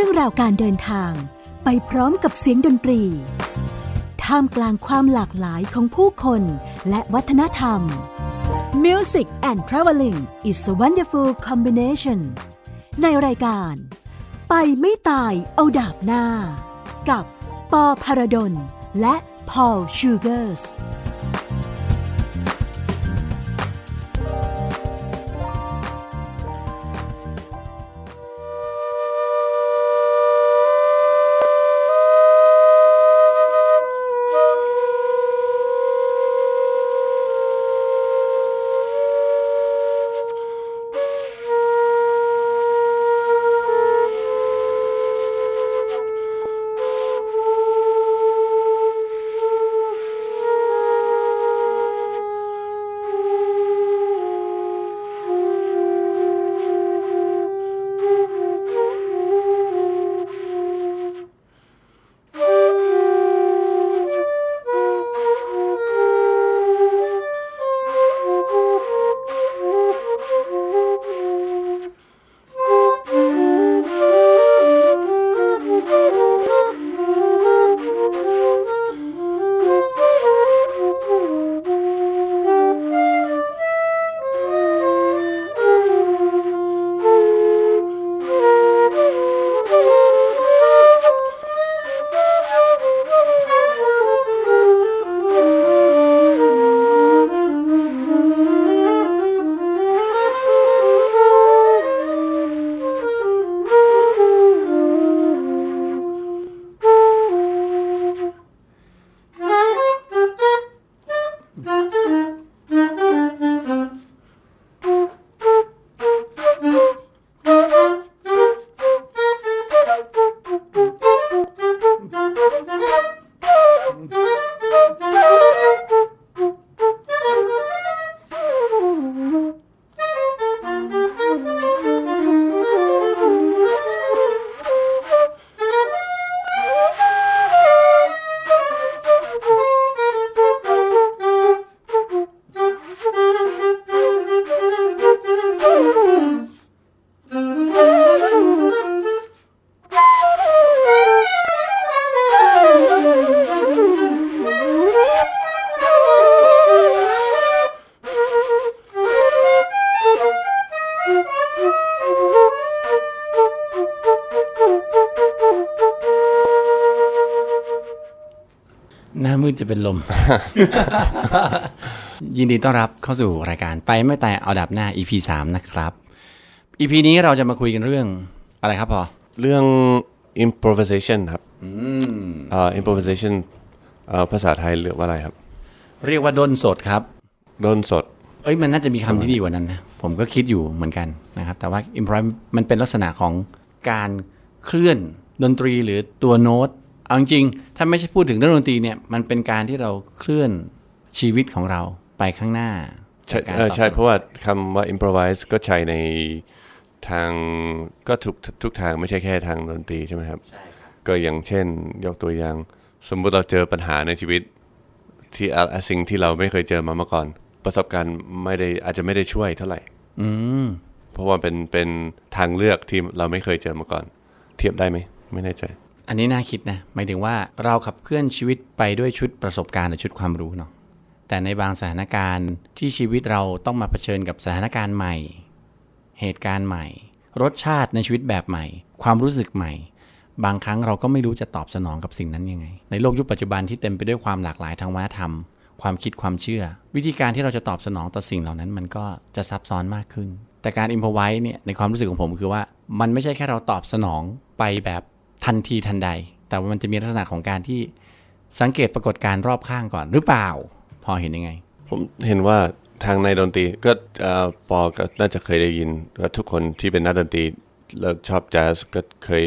รื่องราวการเดินทาง ไปพร้อมกับเสียงดนตรี ท่ามกลางความหลากหลายของผู้คนและวัฒนธรรม Music and Traveling is a wonderful combination ในรายการ ไปไม่ตายเอาดาบหน้า กับปอพารดลและพอลชูเกอร์ส มืดจะเป็นลม ยินดีต้อนรับเข้าสู่รายการไปไม่แต่เอาดับหน้า EP 3นะครับ EP นี้เราจะมาคุยกันเรื่องอะไรครับพอเรื่อง improvisation ครับเอ่อ improvisation เอ่อภาษาไทยเรียกว่าอะไรครับ เรียกว่าด้นสดครับด้นสด เอ้ยมันน่าจะมีคำที่ดีกว่านั้นนะ ผมก็คิดอยู่เหมือนกันนะครับ แต่ว่า improv มันเป็นลักษณะของการเคลื่อนดนตรีหรือตัวโน้ต เอาจริงๆถ้าไม่ใช่พูดถึงเรื่องดนตรีเนี่ยมันเป็นการที่เราเคลื่อนชีวิตของเราไปข้างหน้าใช่การเออตอบใช่สนองเพราะว่าคำว่า improvise ก็ใช้ในทางก็ทุกทุกทางไม่ใช่แค่ทางดนตรีใช่ไหมครับใช่ครับ ก็อย่างเช่นยกตัวอย่าง สมมุติเราเจอปัญหาในชีวิตที่อะสิ่งที่เราไม่เคยเจอมาเมื่อก่อน ประสบการณ์ไม่ได้อาจจะไม่ได้ช่วยเท่าไหร่อืมเพราะว่าเป็นเป็นทางเลือกที่เราไม่เคยเจอมาก่อน เทียบได้ไหมไม่แน่ใจ อันนี้น่าคิดนะหมายถึงว่าเราขับเคลื่อนชีวิตไปด้วยชุดประสบการณ์หรือชุดความรู้เนาะแต่ในบางสถานการณ์ที่ชีวิตเราต้องมาเผชิญกับสถานการณ์ใหม่ เหตุการณ์ใหม่ รสชาติในชีวิตแบบใหม่ ความรู้สึกใหม่ บางครั้งเราก็ไม่รู้จะตอบสนองกับสิ่งนั้นยังไง ในโลกยุคปัจจุบันที่เต็มไปด้วยความหลากหลายทางวัฒนธรรม ความคิดความเชื่อ วิธีการที่เราจะตอบสนองต่อสิ่งเหล่านั้นมันก็จะซับซ้อนมากขึ้น แต่การ improvise เนี่ยในความรู้สึกของผมคือว่า มันไม่ใช่แค่เราตอบสนองไปแบบ ทันทีทันใด แต่ว่ามันจะมีลักษณะของการที่สังเกตปรากฏการณ์รอบข้างก่อนหรือเปล่า ปอเห็นยังไง ผมเห็นว่าทางในดนตรีก็เอ่อปอก็น่าจะเคยได้ยินว่าทุกคนที่เป็นนักดนตรีแล้วชอบแจ๊สก็เคย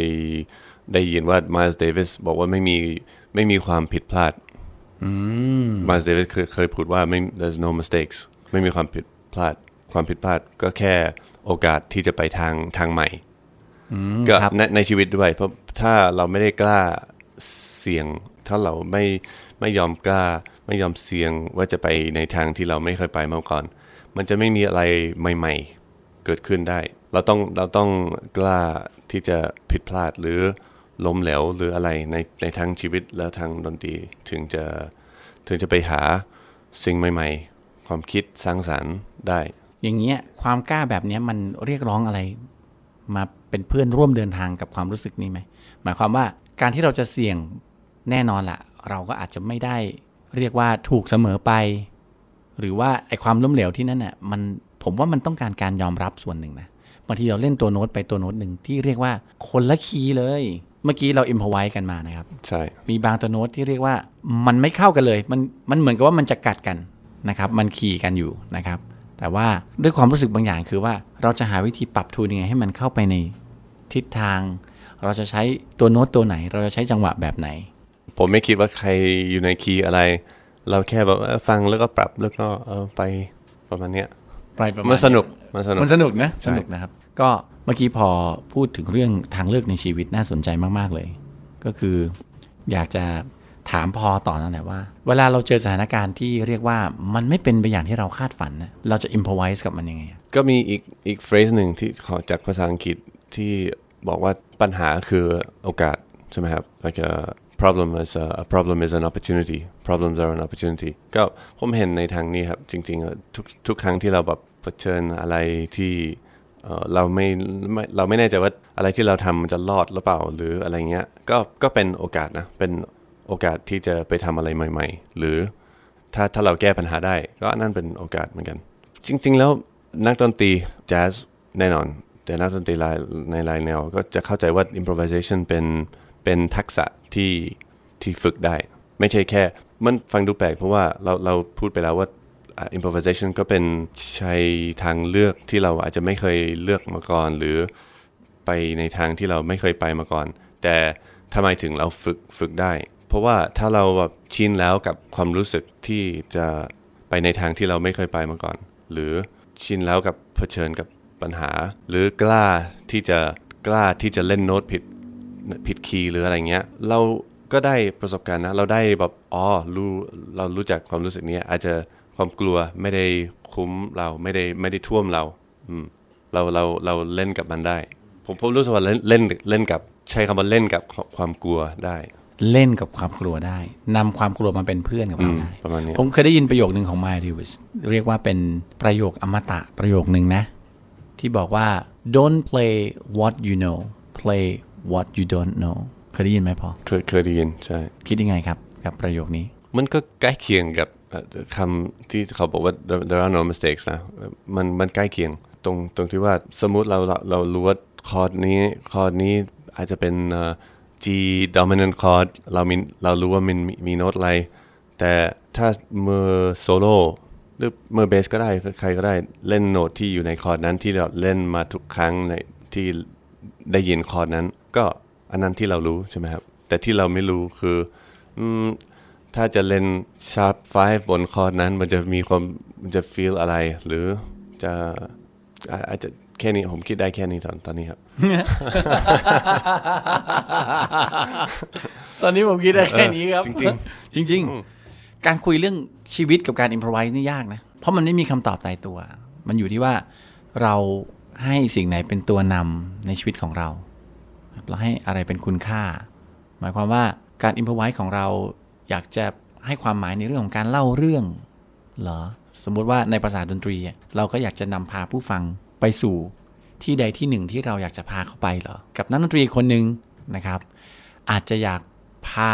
ได้ยินว่ามา l ์ s เดวิสบอกว่าไม่มีไม่มีความผิดพลาดมา l ์ s เดวิสเคยเคยพูดว่าไม่ there's no mistakes ไม่มีความผิดพลาด ความผิดพลาดก็แค่โอกาสที่จะไปทางทางใหม่ก็ครับในในชีวิตด้วยเพราะ ถ้าเราไม่ได้กล้าเสี่ยง ถ้าเราไม่ไม่ยอมกล้า ไม่ยอมเสี่ยงว่าจะไปในทางที่เราไม่เคยไปมาก่อน มันจะไม่มีอะไรใหม่ ๆ เกิดขึ้นได้ เราต้องเราต้องกล้าที่จะผิดพลาดหรือล้มเหลวหรืออะไรในในทางชีวิตแล้วทางดนตรีถึงจะถึงจะไปหาสิ่งใหม่ ๆ ความคิดสร้างสรรค์ได้ อย่างเงี้ยความกล้าแบบเนี้ยมันเรียกร้องอะไร มาเป็นเพื่อนร่วมเดินทางกับความรู้สึกนี้ไหม หมายความว่าการที่เราจะเสี่ยงแน่นอนละเราก็อาจจะไม่ได้เรียกว่าถูกเสมอไป หรือว่าไอความล้มเหลวที่นั่นน่ะมันผมว่ามันต้องการการยอมรับส่วนหนึ่งนะบางทีเราเล่นตัวโน้ตไปตัวโน้ตหนึ่งที่เรียกว่าคนละคีย์เลย เมื่อกี้เราอิมพอไว้กันมานะครับใช่มีบางตัวโน้ตที่เรียกว่ามันไม่เข้ากันเลย มันมันเหมือนกับว่ามันจะกัดกันนะครับ มันขี่กันอยู่นะครับ แต่ว่าด้วยความรู้สึกบางอย่างคือว่าเราจะหาวิธีปรับทูนยังไงให้มันเข้าไปในทิศทาง เราจะใช้ตัวโน้ตตัวไหน เราจะใช้จังหวะแบบไหน ผมไม่คิดว่าใครอยู่ในคีย์อะไร เราแค่แบบเออฟังแล้วก็ปรับแล้วก็เออไปประมาณเนี้ยไปประมาณมันสนุกมันสนุกมันสนุกนะสนุกนะครับ ก็เมื่อกี้พอพูดถึงเรื่องทางเลือกในชีวิตน่าสนใจมากๆเลย ก็คือ อยากจะถามพอต่อนั่นแหละว่า เวลาเราเจอสถานการณ์ที่เรียกว่ามันไม่เป็นไปอย่างที่เราคาดฝันนะเราจะอิมพอไวส์กับมันยังไงอะก็มีอีกอีก phrase หนึ่งที่ขอจากภาษาอังกฤษที่ บอกว่าปัญหาคือโอกาสใช่ไหมครับ like a problem is a, a problem is an opportunity problems are an opportunity ก็ผมเห็นในทางนี้ครับ จริงๆ ทุกทุกครั้งที่เราแบบเผชิญอะไรที่เอ่อเราไม่ไม่เราไม่แน่ใจว่าอะไรที่เราทำมันจะรอดหรือเปล่าหรืออะไรเงี้ยก็ก็เป็นโอกาสนะ เป็นโอกาสที่จะไปทำอะไรใหม่ ๆ หรือถ้าถ้าเราแก้ปัญหาได้ ก็นั่นเป็นโอกาสเหมือนกัน จริง ๆ แล้วนักดนตรีแจ๊สแน่นอน แต่นักดนตรีลายในหลายแนว ก็จะเข้าใจว่า improvisation เป็นเป็นทักษะที่ที่ฝึกได้ ไม่ใช่แค่ มันฟังดูแปลกเพราะว่าเราเราพูดไปแล้วว่าอะ improvisation ก็เป็นใช้ทางเลือกที่เราอาจจะไม่เคยเลือกมาก่อน หรือไปในทางที่เราไม่เคยไปมาก่อน แต่ทำไมถึงเราฝึกฝึกได้ เพราะว่าถ้าเราแบบชินแล้วกับความรู้สึกที่จะไปในทางที่เราไม่เคยไปมาก่อน หรือชินแล้วกับเผชิญกับ ปัญหา หรือกล้าที่จะกล้าที่จะเล่นโน้ตผิดผิดคีย์หรืออะไรเงี้ยเราก็ได้ประสบการณ์นะเราได้แบบอ๋อรู้เรารู้จักความรู้สึกนี้อาจจะความกลัวไม่ได้คุ้มเราไม่ได้ไม่ได้ท่วมเราอืมเราเราเราเล่นกับมันได้ ผมผมรู้สึกว่าเล่นเล่นเล่นกับใช้คำว่าเล่นกับความกลัวได้ เล่นกับความกลัวได้นำความกลัวมาเป็นเพื่อนกับเราได้ประมาณนี้ผมเคยได้ยินประโยคหนึ่งของ Miles Davis เรียกว่าเป็นประโยคอมตะประโยคหนึ่งนะ ที่บอกว่า don't play what you know play what you don't know เคยได้ยินไหมพอเคยเคยได้ยินใช่ คิดยังไงครับ กับประโยคนี้ มันก็ใกล้เคียงกับเอ่อคำที่เขาบอกว่า there there are no mistakes นะมันมันใกล้เคียงตรงตรงที่ว่าสมมุติเราเราเรารู้ว่าคอร์ดนี้คอร์ดนี้อาจจะเป็นเอ่อ G dominant chord เรามีเรารู้ว่ามันมีมีโน้ตอะไร แต่ถ้ามือโซโล่ หรือมือเบสก็ได้ใครก็ได้เล่นโน้ตที่อยู่ในคอร์ดนั้นที่เราเล่นมาทุกครั้งในที่ได้ยินคอร์ดนั้น ก็อันนั้นที่เรารู้ใช่ไหมครับ แต่ที่เราไม่รู้คืออืมถ้าจะเล่น sharp 5บนคอร์ดนั้น มันจะมีความมันจะ feel อะไร หรือจะอ่าอาจจะแค่นี้ผมคิดได้แค่นี้ตอนตอนนี้ครับ ตอนนี้ผมคิดได้แค่นี้ครับ จริงจริงๆการคุยเรื่อง ชีวิตกับการอิมพรไวส์นี่ยากนะ เพราะมันไม่มีคำตอบตายตัว มันอยู่ที่ว่าเราให้สิ่งไหนเป็นตัวนำในชีวิตของเรา เราให้อะไรเป็นคุณค่า หมายความว่าการอิมพรไวส์ของเราอยากจะให้ความหมายในเรื่องของการเล่าเรื่องเหรอ สมมุติว่าในภาษาดนตรี เราก็อยากจะนำพาผู้ฟังไปสู่ที่ใดที่หนึ่งที่เราอยากจะพาเขาไปเหรอ กับนักดนตรีคนหนึ่งนะครับ อาจจะอยากพา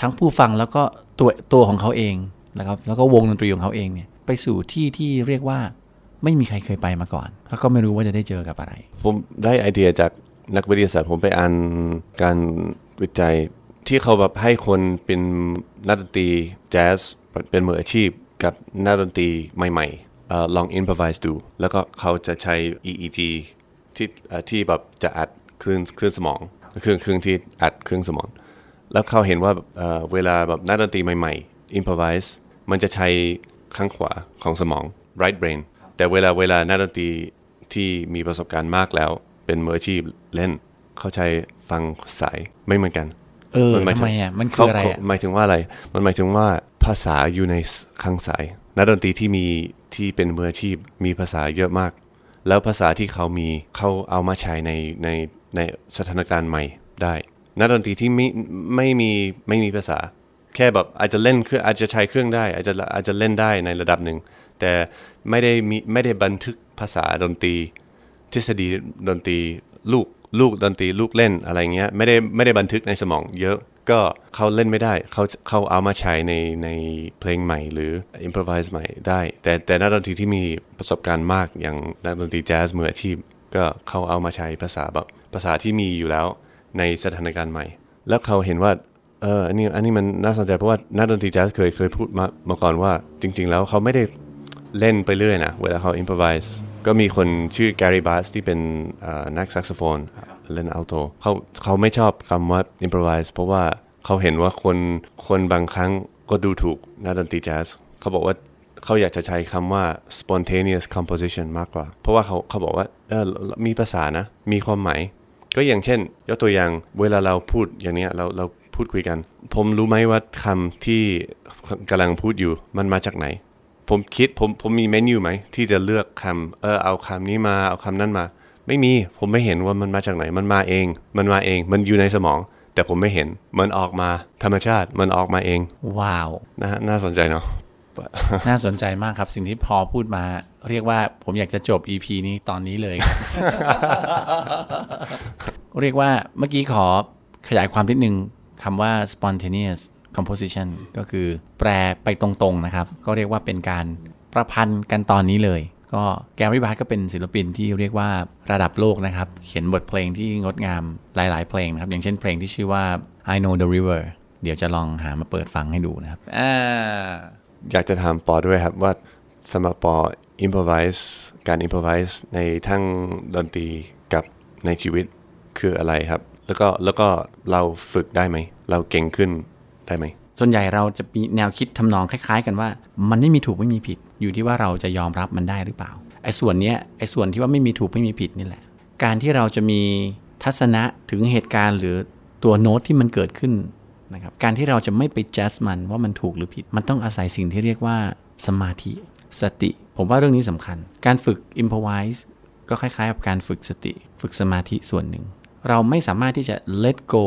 ทั้งผู้ฟังแล้วก็ตัวตัวของเขาเอง นะครับ แล้วก็วงดนตรีของเขาเองเนี่ยไปสู่ที่ที่เรียกว่าไม่มีใครเคยไปมาก่อน แล้วก็ไม่รู้ว่าจะได้เจอกับอะไร ผมได้ไอเดียจากนักวิทยาศาสตร์ผมไปอ่านการวิจัยที่เขาแบบให้คนเป็นนักดนตรีแจ๊สเป็นมืออาชีพกับนักดนตรีใหม่ๆเอ่อลอง improvise ดู แล้วก็เขาจะใช้ EEG ที่ที่แบบจะอัดคลื่นคลื่นสมองเครื่องเครื่องที่อัดเครื่องสมอง แล้วเขาเห็นว่าเอ่อเวลาแบบนักดนตรีใหม่ๆ improvise มันจะใช้ข้างขวาของสมอง right brain แต่เวลาเวลานักดนตรีที่มีประสบการณ์มากแล้ว เป็นมืออาชีพเล่น เขาใช้ฟังสายไม่เหมือนกัน เออหายทำถึงไมอะมันคืออะไรเขาอะหมายถึงว่าอะไร มันหมายถึงว่าภาษาอยู่ในข้างสายนักดนตรีที่มีที่เป็นมืออาชีพมีภาษาเยอะมาก แล้วภาษาที่เขามีเขาเอามาใช้ในในในสถานการณ์ใหม่ได้นักดนตรีที่ไม่ไม่มีไม่มีภาษา แค่แบบอาจจะเล่นเครื่องอาจจะใช้เครื่องได้ อาจจะอาจจะเล่นได้ในระดับหนึ่ง แต่ไม่ได้มีไม่ได้บันทึกภาษาดนตรี ทฤษฎีดนตรีลูกลูกดนตรีลูกเล่นอะไรเงี้ยไม่ได้ไม่ได้บันทึกในสมองเยอะก็เขาเล่นไม่ได้เขาเขาเอามาใช้ในในเพลงใหม่หรือ improvise ใหม่ได้ แต่แต่นักดนตรีที่มีประสบการณ์มากอย่างนักดนตรีแจ๊สมืออาชีพ ก็เขาเอามาใช้ภาษาแบบภาษาที่มีอยู่แล้วในสถานการณ์ใหม่ แล้วเขาเห็นว่า เอออันนี้อันนี้มันน่าสนใจเพราะว่านักดนตรีแจ๊สเคยเคยพูดมามาก่อนว่า จริง ๆ แล้วเขาไม่ได้เล่นไปเรื่อยนะเวลาเขา improvise ก็มีคนชื่อแกรี่บาสที่เป็นนักแซกโซโฟนเล่นอัลโตเขาเขาไม่ชอบคำว่า improvise เพราะว่าเขาเห็นว่าคนคนบางครั้งก็ดูถูกนักดนตรีแจ๊สเขาบอกว่าเขาอยากจะใช้คำว่า spontaneous composition มากกว่า เพราะว่าเขาเขาบอกว่าเออมีภาษานะ มีความหมาย ก็อย่างเช่น ยกตัวอย่างเวลาเราพูดอย่างนี้เราเรา พูดคุยกัน ผมรู้ไหมว่าคำที่กำลังพูดอยู่มันมาจากไหน ผมคิดผมผมมีเมนูไหมที่จะเลือกคำเออเอาคำนี้มาเอาคำนั้นมา ไม่มีผมไม่เห็นว่ามันมาจากไหน มันมาเอง มันมาเอง มันอยู่ในสมอง แต่ผมไม่เห็นมันออกมาธรรมชาติมันออกมาเอง ว้าวนะน่าสนใจเนาะน่าสนใจมากครับสิ่งที่พอพูดมา เรียกว่าผมอยากจะจบ EP นี้ตอนนี้เลย เรียกว่าเมื่อกี้ขอขยายความนิดนึง คำว่า spontaneous composition ก็คือแปลไปตรงๆนะครับ ก็เรียกว่าเป็นการประพันธ์กันตอนนี้เลย ก็แกรี่บาร์ก็เป็นศิลปินที่เรียกว่าระดับโลกนะครับ เขียนบทเพลงที่งดงามหลายๆ เพลงนะครับ อย่างเช่นเพลงที่ชื่อว่า I Know the River เดี๋ยวจะลองหามาเปิดฟังให้ดูนะครับออยากจะถามปอด้วยครับว่าสำหรับปอ improvise การ improvise ในทั้งดนตรีกับในชีวิตคืออะไรครับ แล้วก็แล้วก็เราฝึกได้ไหม เราเก่งขึ้นได้ไหม ส่วนใหญ่เราจะมีแนวคิดทำนองคล้าย ๆ กันว่า มันไม่มีถูกไม่มีผิด อยู่ที่ว่าเราจะยอมรับมันได้หรือเปล่าไอ้ส่วนเนี้ยไอ้ส่วนที่ว่าไม่มีถูกไม่มีผิดนี่แหละ การที่เราจะมีทัศนะถึงเหตุการณ์หรือตัวโน้ตที่มันเกิดขึ้นนะครับการที่เราจะไม่ไปจัดมันว่ามันถูกหรือผิด มันต้องอาศัยสิ่งที่เรียกว่าสมาธิ สติ ผมว่าเรื่องนี้สำคัญ การฝึก improvise ก็คล้ายๆกับการฝึกสติ ฝึกสมาธิส่วนหนึ่ง เราไม่สามารถที่จะ let go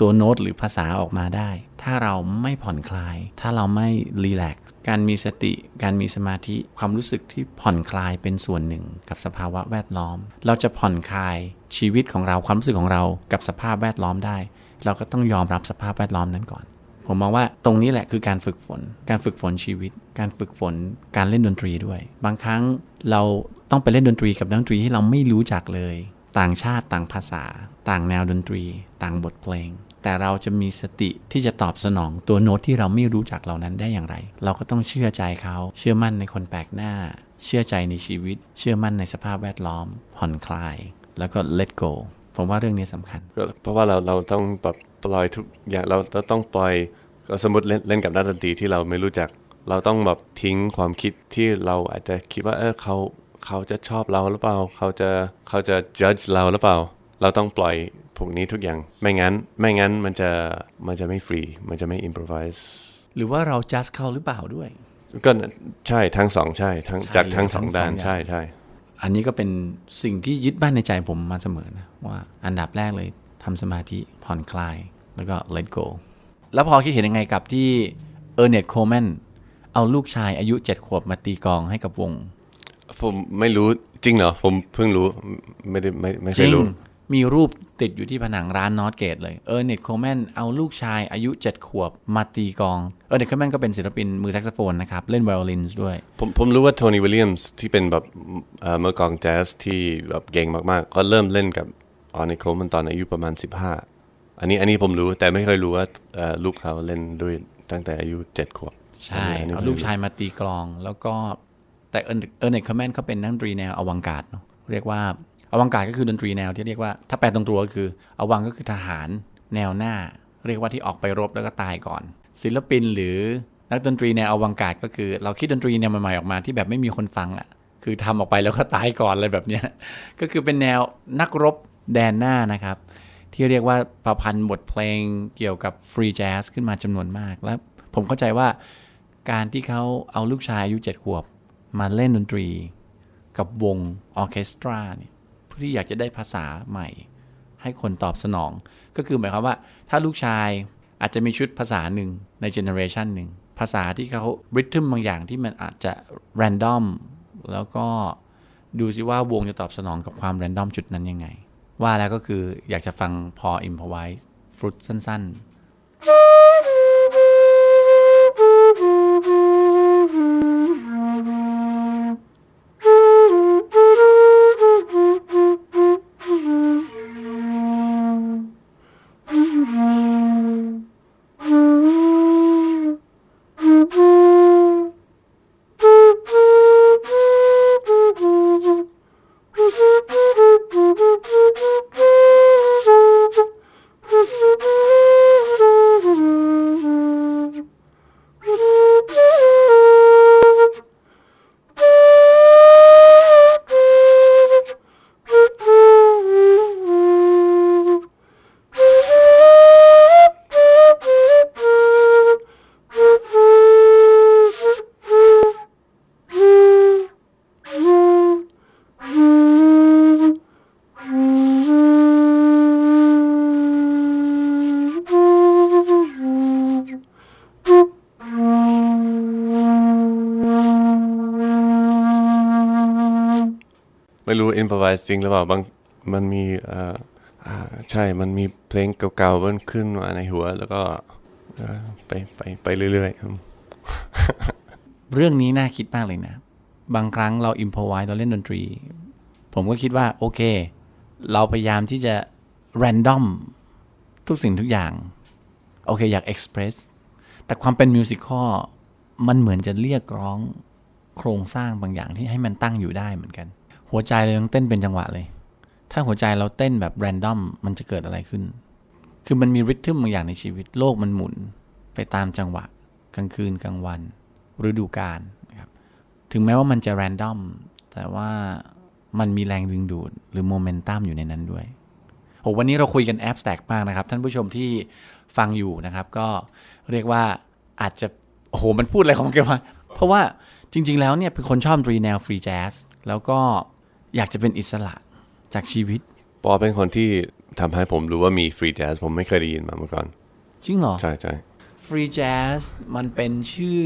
ตัวโน้ตหรือภาษาออกมาได้ ถ้าเราไม่ผ่อนคลาย ถ้าเราไม่รีแลกซ์การมีสติ การมีสมาธิ ความรู้สึกที่ผ่อนคลายเป็นส่วนหนึ่งกับสภาวะแวดล้อม เราจะผ่อนคลายชีวิตของเรา ความรู้สึกของเรา กับสภาพแวดล้อมได้ เราก็ต้องยอมรับสภาพแวดล้อมนั้นก่อน ผมมองว่าตรงนี้แหละคือการฝึกฝน การฝึกฝนชีวิต การฝึกฝน การเล่นดนตรีด้วย บางครั้งเราต้องไปเล่นดนตรีกับดนตรีที่เราไม่รู้จักเลย ต่างชาติต่างภาษา ต่างแนวดนตรี ต่างบทเพลง แต่เราจะมีสติที่จะตอบสนองตัวโน้ตที่เราไม่รู้จักเหล่านั้นได้อย่างไร เราก็ต้องเชื่อใจเขา เชื่อมั่นในคนแปลกหน้า เชื่อใจในชีวิต เชื่อมั่นในสภาพแวดล้อม ผ่อนคลาย แล้วก็ let go ผมว่าเรื่องนี้สำคัญ เพราะว่าเราเราต้องแบบปล่อยทุกอย่างเราต้องปล่อยก็สมมติเล่นเล่นกับนักดนตรีที่เราไม่รู้จัก เราต้องแบบทิ้งความคิดที่เราอาจจะคิดว่าเออเขา เขาจะชอบเราหรือเปล่า เขาจะเขาจะ judge เราหรือเปล่า เราต้องปล่อยพวกนี้ทุกอย่าง ไม่งั้น ไม่งั้นมันจะมันจะไม่ฟรี มันจะไม่อินพรไวส์หรือว่าเรา just เขาหรือเปล่าด้วย ก็ใช่ทั้งสองใช่ทั้งจากทั้งสองด้านใช่ใช่อันนี้ก็เป็นสิ่งที่ยึดมั่นในใจผมมาเสมอนะว่าอันดับแรกเลยทำสมาธิผ่อนคลาย แล้วก็ let go แล้วปอคิดเห็นยังไงกับที่ Ornette Coleman เอาลูกชายอายุเจ็ดขวบมาตีกลองให้กับวง ผมไม่รู้จริงเหรอ ผมเพิ่งรู้ไม่ได้ไม่ไม่ใช่รู้ มีรูปติดอยู่ที่ผนังร้าน North Gate เลย Ornette Coleman เอาลูกชายอายุ 7 ขวบมาตีกลอง Ornette Coleman ก็เป็นศิลปินมือแซกโซโฟนนะครับ เล่นไวโอลินส์ด้วย ผมผมรู้ว่า Tony Williams ที่เป็นแบบมือกลองแจ๊สที่แบบเก่งมากๆ ก็เริ่มเล่นกับ Ornette Coleman ตอนอายุประมาณ 15 อันนี้อันนี้ผมรู้แต่ไม่เคยรู้ว่าลูกเขาเล่นด้วยตั้งแต่อายุ 7 ขวบ ใช่เอาลูกชายมาตีกลองแล้วก็ แต่ Ornette Coleman เขาเป็นนักดนตรีแนว avant-garde เนาะเรียกว่า avant-garde ก็คือดนตรีแนวที่เรียกว่า ถ้าแปลตรงตัวก็คืออวังก็คือทหารแนวหน้า เรียกว่าที่ออกไปรบแล้วก็ตายก่อน ศิลปินหรือนักดนตรีแนวอวังการก็คือ เราคิดดนตรีแนวใหม่ๆออกมาที่แบบไม่มีคนฟังอะคือทำออกไปแล้วก็ตายก่อนอะไรแบบเนี้ยก็คือเป็นแนวนักรบแดนหน้านะครับ ที่เรียกว่าประพันธ์บทเพลงเกี่ยวกับฟรีแจ๊สขึ้นมาจำนวนมากแล้วผมเข้าใจว่าการที่เขาเอาลูกชายอายุเจ็ดขวบ มาเล่นดนตรี กับวงออเคสตราเนี่ยที่อยากจะได้ภาษาใหม่ ให้คนตอบสนอง ก็คือหมายความว่า ถ้าลูกชายอาจจะมีชุดภาษาหนึ่งใน generation หนึ่งภาษาที่เขา rhythm บางอย่างที่มันอาจจะ random แล้วก็ดูสิว่าวงจะตอบสนองกับความ random จุดนั้นยังไง ว่าแล้วก็คืออยากจะฟังปอ improvise ฟลุตสั้น ไม่รู้ improvise จริงหรือเปล่าบางมันมีอ่าอ่าใช่มันมีเพลงเก่าๆมันขึ้นมาในหัว แล้วก็ไปไปไปเรื่อยๆครับๆเรื่องนี้น่าคิดมากเลยนะ บางครั้งเรา improvise เราเล่นดนตรี ผมก็คิดว่าโอเค เราพยายามที่จะ random ทุกสิ่งทุกอย่าง โอเคอยาก express แต่ความเป็น musicalมันเหมือนจะเรียกร้องโครงสร้างบางอย่างที่ให้มันตั้งอยู่ได้เหมือนกัน หัวใจเรายังเต้นเป็นจังหวะเลย ถ้าหัวใจเราเต้นแบบแรนดอมมันจะเกิดอะไรขึ้น คือมันมีริทึมบางอย่างในชีวิตโลกมันหมุนไปตามจังหวะ กลางคืนกลางวันฤดูกาลนะครับถึงแม้ว่ามันจะแรนดอมแต่ว่ามันมีแรงดึงดูด หรือโมเมนตัมอยู่ในนั้นด้วยโหวันนี้เราคุยกันแอปแตกมากนะครับ ท่านผู้ชมที่ฟังอยู่นะครับ ก็เรียกว่าอาจจะโอ้โหมันพูดอะไรของมันกันวะเพราะว่าจริง ๆ แล้วเนี่ยเป็นคนชอบดรีแนวฟรีแจ๊สแล้วก็ อยากจะเป็นอิสระจากชีวิต ปอเป็นคนที่ทำให้ผมรู้ว่ามีฟรีแจ๊สผมไม่เคยได้ยินมาเมื่อก่อน จริงเหรอ ใช่ใช่ฟรีแจ๊สมันเป็นชื่อ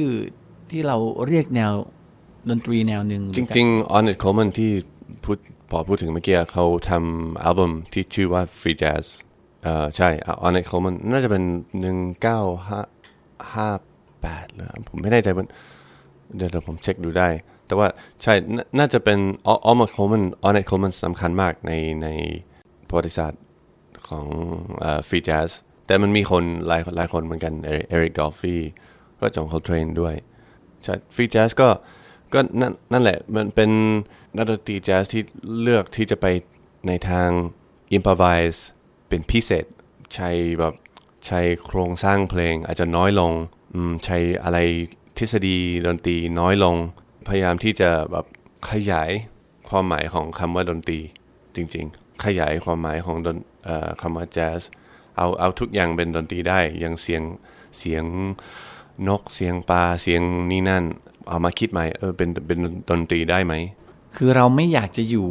ที่เราเรียกแนวดนตรีแนวหนึ่งจริงๆ On It Coleman ที่พูดพอพูดถึงเมื่อกี้เขาทำอัลบั้มที่ชื่อว่า Free Jazz เอ่อใช่ On It Coleman น่าจะเป็นหนึ่งเก้าห้าห้าแปดหรือผมไม่แน่ใจมันเดี๋ยวเดี๋ยวผมเช็คดูได้ แต่ว่าใช่นน่าจะเป็น On It Coleman On It Coleman สำคัญมากในในประวัติศาสตร์ของเอ่อ Free Jazz แต่มันมีคนหลายหลายคนเหมือนกันเอริกกอลฟี่ก็จองโคลเทรนด้วยใช่ฟรีแจ๊สก็ก็นั่นนั่นแหละมันเป็นนักดนตรีแจ๊สที่เลือกที่จะไปในทาง improvise เป็นพิเศษ ใช้แบบใช้โครงสร้างเพลงอาจจะน้อยลงใช้อะไรทฤษฎีดนตรีน้อยลง พยายามที่จะแบบขยายความหมายของคำว่าดนตรีจริง ๆ ขยายความหมายของดนคำว่าแจ๊สเอาเอาทุกอย่างเป็นดนตรีได้อย่างเสียงเสียงนกเสียงปลาเสียงนี่นั่น เอามาคิดใหม่เออเป็นเป็นดนตรีได้ไหม คือเราไม่อยากจะอยู่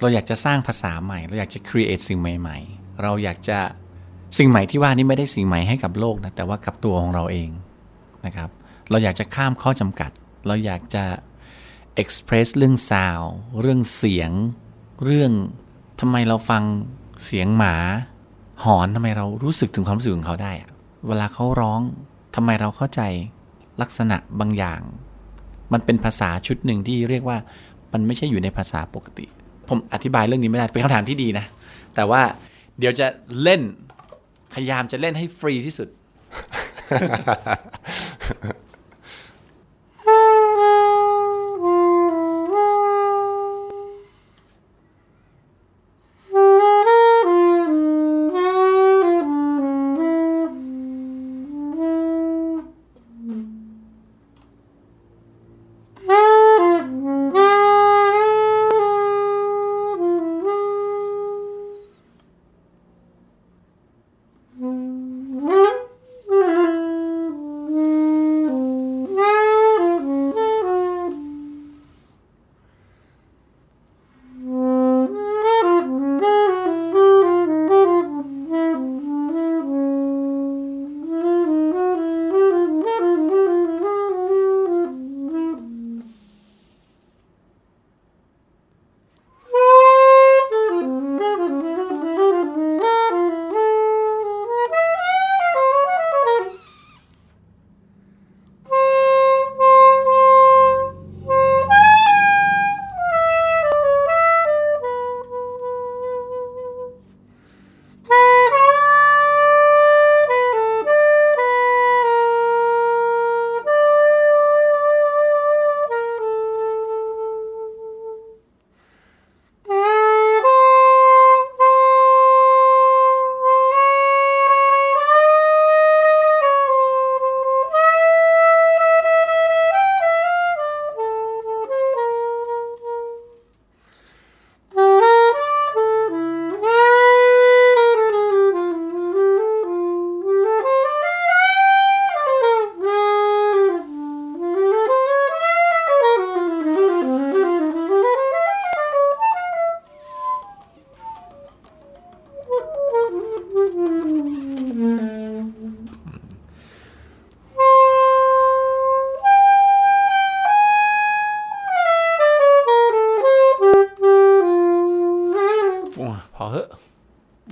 เราอยากจะสร้างภาษาใหม่ เราอยากจะ create สิ่งใหม่ ๆ เราอยากจะสิ่งใหม่ที่ว่านี่ไม่ได้สิ่งใหม่ให้กับโลกนะแต่ว่ากับตัวของเราเองนะครับ เราอยากจะข้ามข้อจำกัด เราอยากจะ express เรื่อง sound เรื่องเสียง เรื่องทำไมเราฟังเสียงหมา หอนทำไมเรารู้สึกถึงความรู้สึกของเขาได้ เวลาเขาร้องทำไมเราเข้าใจลักษณะบางอย่าง มันเป็นภาษาชุดหนึ่งที่เรียกว่ามันไม่ใช่อยู่ในภาษาปกติ ผมอธิบายเรื่องนี้ไม่ได้เป็นคำถามที่ดีนะ แต่ว่าเดี๋ยวจะเล่นพยายามจะเล่นให้ฟรีที่สุด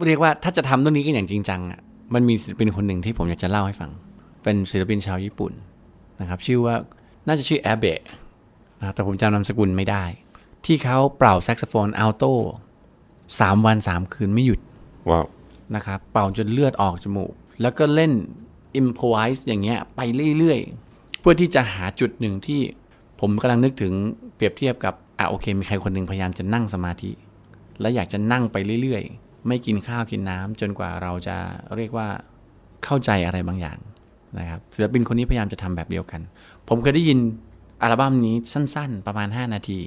เรียกว่าถ้าจะทำเรื่องนี้กันอย่างจริงจังอะมันมีศิลปินคนหนึ่งที่ผมอยากจะเล่าให้ฟัง เป็นศิลปินชาวญี่ปุ่นนะครับ ชื่อว่าน่าจะชื่ออาเบะนะครับแต่ผมจำนามสกุลไม่ได้ ที่เขาเป่าแซกโซโฟน alto สามวันสามคืนไม่หยุดว้าวนะครับเป่าจนเลือดออกจมูก แล้วก็เล่น improvise อย่างเงี้ยไปเรื่อยๆ เพื่อที่จะหาจุดหนึ่งที่ผมกำลังนึกถึงเปรียบเทียบกับอะโอเค มีใครคนหนึ่งพยายามจะนั่งสมาธิ และอยากจะนั่งไปเรื่อยๆ ไม่กินข้าวกินน้ำจนกว่าเราจะเรียกว่าเข้าใจอะไรบางอย่างนะครับศิลปินคนนี้พยายามจะทำแบบเดียวกัน ผมเคยได้ยินอัลบั้มนี้สั้น ๆ ประมาณ 5 นาที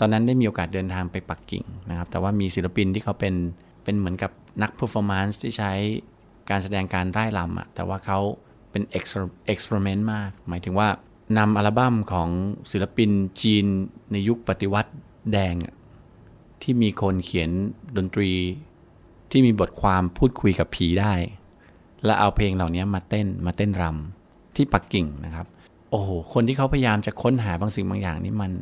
ตอนนั้นได้มีโอกาสเดินทางไปปักกิ่งนะครับ แต่ว่ามีศิลปินที่เขาเป็นเป็นเหมือนกับนัก performance ที่ใช้การแสดงการร่ายรำอะแต่ว่าเขาเป็น experiment มาก หมายถึงว่านำอัลบั้มของศิลปินจีนในยุคปฏิวัติแดง ที่มีคนเขียนดนตรี ที่มีบทความพูดคุยกับผีได้ และเอาเพลงเหล่านี้มาเต้นมาเต้นรำที่ปักกิ่งนะครับ โอ้โหคนที่เขาพยายามจะค้นหาบางสิ่งบางอย่างนี่มัน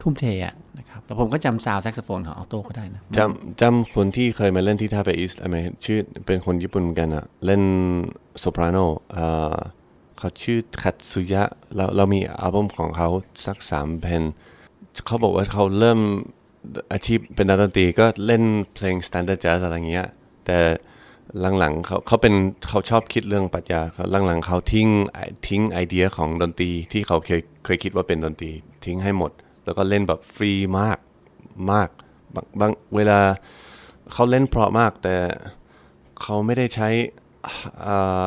ทุ่มเทอะนะครับแล้วผมก็จำ sound แซกโซโฟนของ alto เขาได้นะจำจำคนที่เคยมาเล่นที่ท่าแพ East อะไรชื่อเป็นคนญี่ปุ่นเหมือนกันอะเล่นโซปราโนเอ่อเขาชื่อคัตสึยะเราเรามีอัลบั้มของเขาสักสามเพลงเขาบอกว่าเขาเริ่ม อาชีพเป็นนักดนตรีก็เล่นเพลง standard jazz อะไรเงี้ย แต่หลังๆเขาเขาเป็นเขาชอบคิดเรื่องปรัชญาเขาหลังๆเขาทิ้งทิ้งไอเดียของดนตรีที่เขาเคยเคยคิดว่าเป็นดนตรีทิ้งให้หมด แล้วก็เล่นแบบฟรีมากมากบางบางเวลาเขาเล่นเพราะมากแต่เขาไม่ได้ใช้อ่อ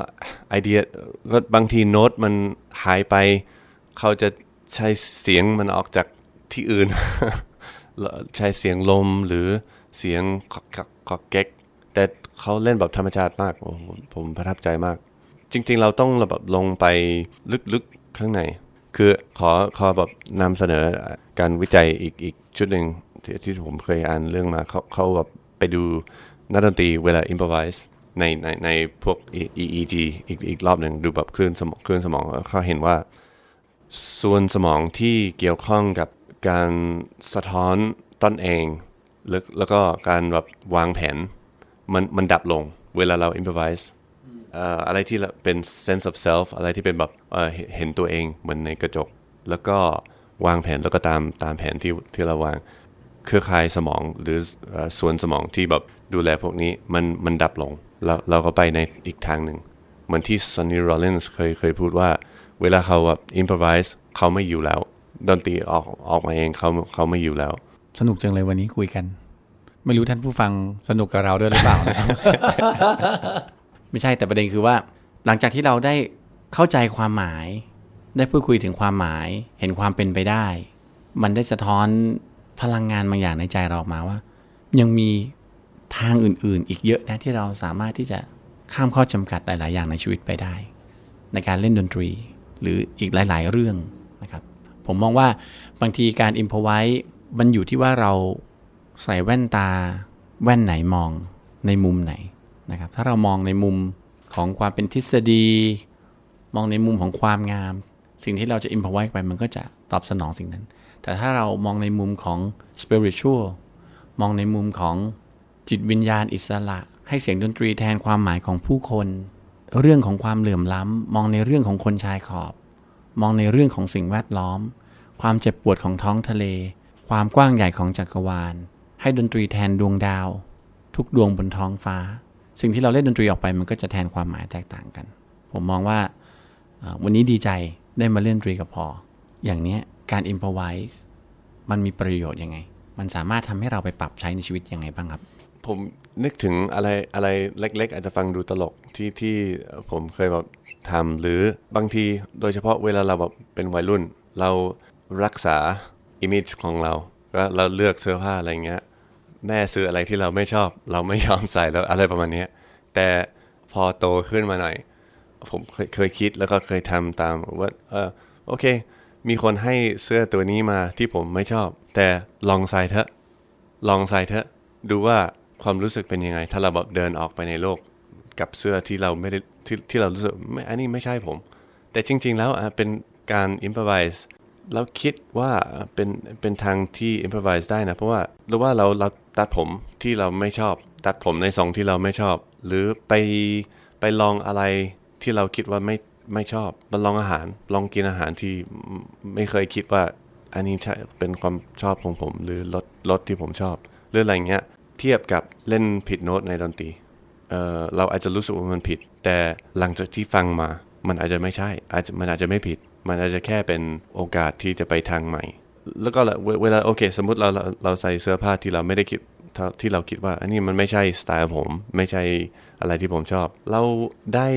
ไอเดียก็บางทีโน้ตมันหายไป เขาจะใช้เสียงมันออกจากที่อื่น ใช้เสียงลมหรือเสียงกอกกอกเก๊ก แต่เขาเล่นแบบธรรมชาติมากผมประทับใจมาก จริงๆ เราต้องแบบลงไปลึกๆข้างใน คือขอขอแบบนำเสนอการวิจัยอีกอีกชุดหนึ่งที่ที่ผมเคยอ่านเรื่องมาเขาเขาแบบไปดูนักดนตรีเวลา improvise ในในในพวก EEG อีกอีกรอบหนึ่งดูแบบคลื่นสมองคลื่นสมองเขาเห็นว่า ส่วนสมองที่เกี่ยวข้องกับ การสะท้อนตนเองแล้วแล้วก็การแบบวางแผน มันมันดับลงเวลาเรา improvise เอ่อะไรที่เป็น sense of self อะไรที่เป็นแบบเห็นตัวเองเหมือนในกระจก แล้วก็วางแผนแล้วก็ตามตามแผนที่ที่เราวาง เครือข่ายสมองหรือส่วนสมองที่แบบดูแลพวกนี้มันมันดับลงแล้วเราก็ไปในอีกทางหนึ่ง เหมือนที่ Sonny Rollins เคยเคยพูดว่า เวลาเขาแบบ improvise เขาไม่อยู่แล้ว ดนตรีออกออกมาเองเขาเขาไม่อยู่แล้ว สนุกจังเลยวันนี้คุยกัน ไม่รู้ท่านผู้ฟังสนุกกับเราด้วยหรือเปล่านะไม่ใช่แต่ประเด็นคือว่า หลังจากที่เราได้เข้าใจความหมาย ได้พูดคุยถึงความหมาย เห็นความเป็นไปได้ มันได้สะท้อนพลังงานบางอย่างในใจเราออกมาว่า ยังมีทางอื่นๆ อีกเยอะนะที่เราสามารถที่จะข้ามข้อจำกัดหลาย ๆ อย่างในชีวิตไปได้ ในการเล่นดนตรีหรืออีกหลาย ๆ เรื่องนะครับ ผมมองว่าบางทีการอิมพอไว้มันอยู่ที่ว่าเราใส่แว่นตา แว่นไหนมองในมุมไหนนะครับ ถ้าเรามองในมุมของความเป็นทฤษฎี มองในมุมของความงาม สิ่งที่เราจะอิมพอไว้ไปมันก็จะตอบสนองสิ่งนั้น แต่ถ้าเรามองในมุมของ spiritual มองในมุมของจิตวิญญาณอิสระ ให้เสียงดนตรีแทนความหมายของผู้คน เรื่องของความเหลื่อมล้ำ มองในเรื่องของคนชายขอบ มองในเรื่องของสิ่งแวดล้อม ความเจ็บปวดของท้องทะเล ความกว้างใหญ่ของจักรวาล ให้ดนตรีแทนดวงดาว ทุกดวงบนท้องฟ้า สิ่งที่เราเล่นดนตรีออกไปมันก็จะแทนความหมายแตกต่างกัน ผมมองว่าวันนี้ดีใจได้มาเล่นดนตรีกับพอ อย่างนี้การ improvise มันมีประโยชน์ยังไง มันสามารถทำให้เราไปปรับใช้ในชีวิตยังไงบ้างครับ ผมนึกถึงอะไรอะไรเล็ก ๆ อาจจะฟังดูตลกที่ที่ผมเคยแบบ ทำหรือบางทีโดยเฉพาะเวลาเราแบบเป็นวัยรุ่น เรารักษาอิม e ของเราก็เราเลือกเสื้อผ้าอะไรเงี้ยแม่ซื้ออะไรที่เราไม่ชอบ เราไม่ยอมใส่แล้วอะไรประมาณนี้แต่พอโตขึ้นมาหน่อย ผมเคยเคยคิดแล้วก็เคยทำตามว่าเออโอเค มีคนให้เสื้อตัวนี้มาที่ผมไม่ชอบ แต่ลองใส่เถอะ ลองใส่เถอะ ดูว่าความรู้สึกเป็นยังไง ถ้าเราแบบเดินออกไปในโลก กับเสื้อที่เราไม่ได้ ที่ที่เรารู้สึกไม่อันนี้ไม่ใช่ผม แต่จริง ๆ แล้วอะเป็นการ improvise แล้วคิดว่าเป็นเป็นทางที่ improvise ได้นะ เพราะว่าหรือว่าเราเราตัดผมที่เราไม่ชอบ ตัดผมในทรงที่เราไม่ชอบ หรือไปไปลองอะไรที่เราคิดว่าไม่ไม่ชอบมาลองอาหาร ลองกินอาหารที่ไม่เคยคิดว่า อันนี้ใช่เป็นความชอบของผม หรือรสรสที่ผมชอบหรืออะไรเงี้ยเทียบกับเล่นผิดโน้ตในดนตรีเออเราอาจจะรู้สึกว่ามันผิด แต่หลังจากที่ฟังมา มันอาจจะไม่ใช่อาจจะมันอาจจะไม่ผิด มันอาจจะแค่เป็นโอกาสที่จะไปทางใหม่ แล้วก็เวลาโอเค สมมติเราเราเราใส่เสื้อผ้าที่เราไม่ได้คิดที่เราคิดว่า อันนี้มันไม่ใช่สไตล์ผม ไม่ใช่อะไรที่ผมชอบ เราได้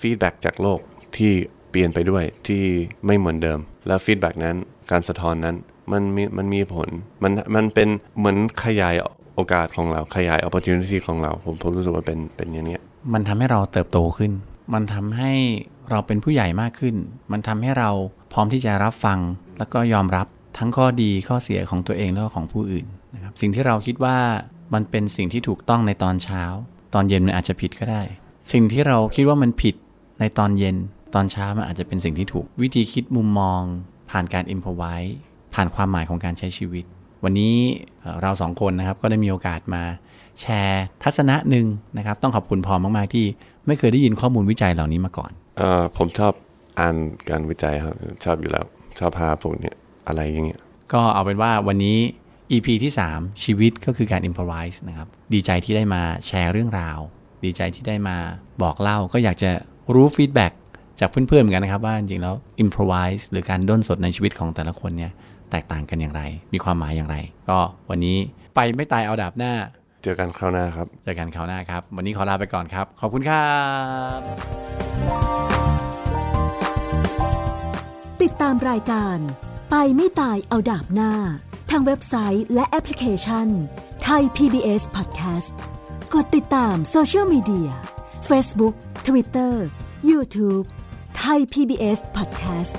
feedback จากโลกที่เปลี่ยนไปด้วยที่ไม่เหมือนเดิม แล้ว feedback นั้นการสะท้อนนั้นมันมีมันมีผลมันมันเป็นเหมือนขยายโอกาสของเราขยาย opportunity ของเรา ผมผมรู้สึกว่าเป็นเป็นอย่างนี้ มันทำให้เราเติบโตขึ้น มันทำให้เราเป็นผู้ใหญ่มากขึ้น มันทำให้เราพร้อมที่จะรับฟัง แล้วก็ยอมรับทั้งข้อดีข้อเสียของตัวเองแล้วก็ของผู้อื่นนะครับสิ่งที่เราคิดว่ามันเป็นสิ่งที่ถูกต้องในตอนเช้า ตอนเย็นมันอาจจะผิดก็ได้ สิ่งที่เราคิดว่ามันผิดในตอนเย็น ตอนเช้ามันอาจจะเป็นสิ่งที่ถูก วิธีคิดมุมมอง ผ่านการอิมพอไว้ผ่านความหมายของการใช้ชีวิต วันนี้เราสองคนนะครับก็ได้มีโอกาสมา แชร์ทัศนะหนึ่งนะครับ ต้องขอบคุณพอมาก ๆ ที่ไม่เคยได้ยินข้อมูลวิจัยเหล่านี้มาก่อนเออผมชอบอ่านการวิจัยครับชอบอยู่แล้ว ชอบพาพวกเนี้ยอะไรอย่างเงี้ยก็เอาเป็นว่าวันนี้ EP ที่ 3 ชีวิตก็คือการ improvise นะครับ ดีใจที่ได้มาแชร์เรื่องราว ดีใจที่ได้มาบอกเล่า ก็อยากจะรู้ฟีดแบ็กจากเพื่อนๆเหมือนกันนะครับ ว่าจริงๆแล้ว improvise หรือการด้นสดในชีวิตของแต่ละคนเนี่ยแตกต่างกันอย่างไร มีความหมายอย่างไร ก็วันนี้ไปไม่ตายเอาดาบหน้า เจอกันคราวหน้าครับ เจอกันคราวหน้าครับ วันนี้ขอลาไปก่อนครับ ขอบคุณครับ ติดตามรายการ ไปไม่ตายเอาดาบหน้า ทางเว็บไซต์และแอปพลิเคชันไทย PBS Podcast กดติดตามโซเชียลมีเดีย Facebook Twitter YouTube ไทย PBS Podcast